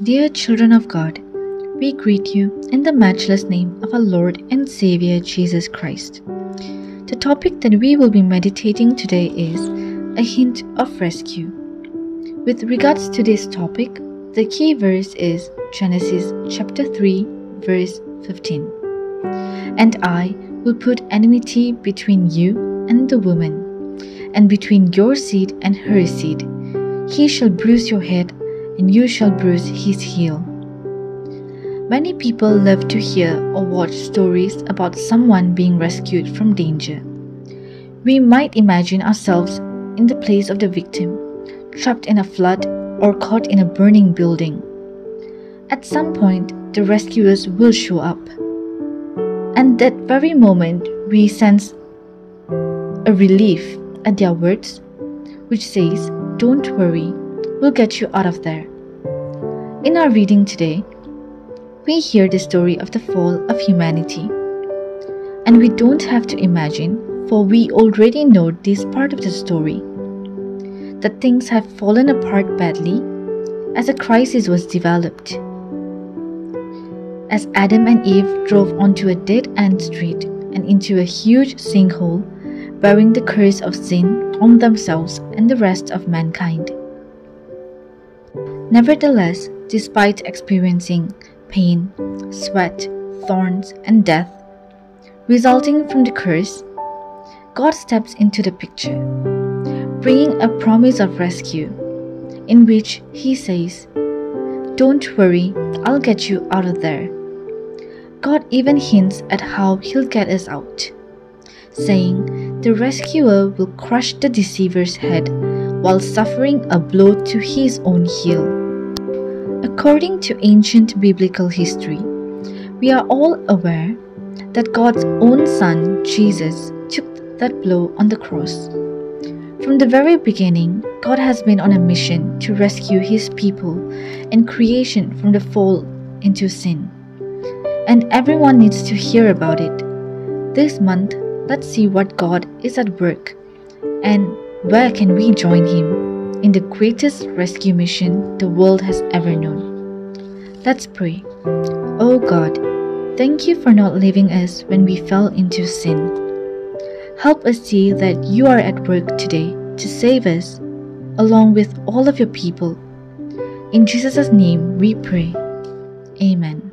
Dear children of God, we greet you in the matchless name of our Lord and Savior Jesus Christ. The topic that we will be meditating today is a hint of rescue. With regards to this topic, the key verse is Genesis chapter 3, verse 15. And I will put enmity between you and the woman, and between your seed and her seed. He shall bruise your head, and you shall bruise his heel. Many people love to hear or watch stories about someone being rescued from danger. We might imagine ourselves in the place of the victim, trapped in a flood or caught in a burning building. At some point, the rescuers will show up. And that very moment, we sense a relief at their words, which says, Don't worry, we'll get you out of there. In our reading today, we hear the story of the fall of humanity. And we don't have to imagine, for we already know this part of the story that things have fallen apart badly as a crisis was developed. As Adam and Eve drove onto a dead end street and into a huge sinkhole, bearing the curse of sin on themselves and the rest of mankind. Nevertheless, despite experiencing pain, sweat, thorns, and death resulting from the curse, God steps into the picture, bringing a promise of rescue, in which He says, Don't worry, I'll get you out of there. God even hints at how He'll get us out, saying, The rescuer will crush the deceiver's head while suffering a blow to his own heel. According to ancient biblical history, we are all aware that God's own Son, Jesus, took that blow on the cross. From the very beginning, God has been on a mission to rescue His people and creation from the fall into sin. And everyone needs to hear about it. This month, let's see what God is at work and where can we join Him in the greatest rescue mission the world has ever known. Let's pray. Oh God, thank you for not leaving us when we fell into sin. Help us see that you are at work today to save us, along with all of your people. In Jesus' name we pray. Amen.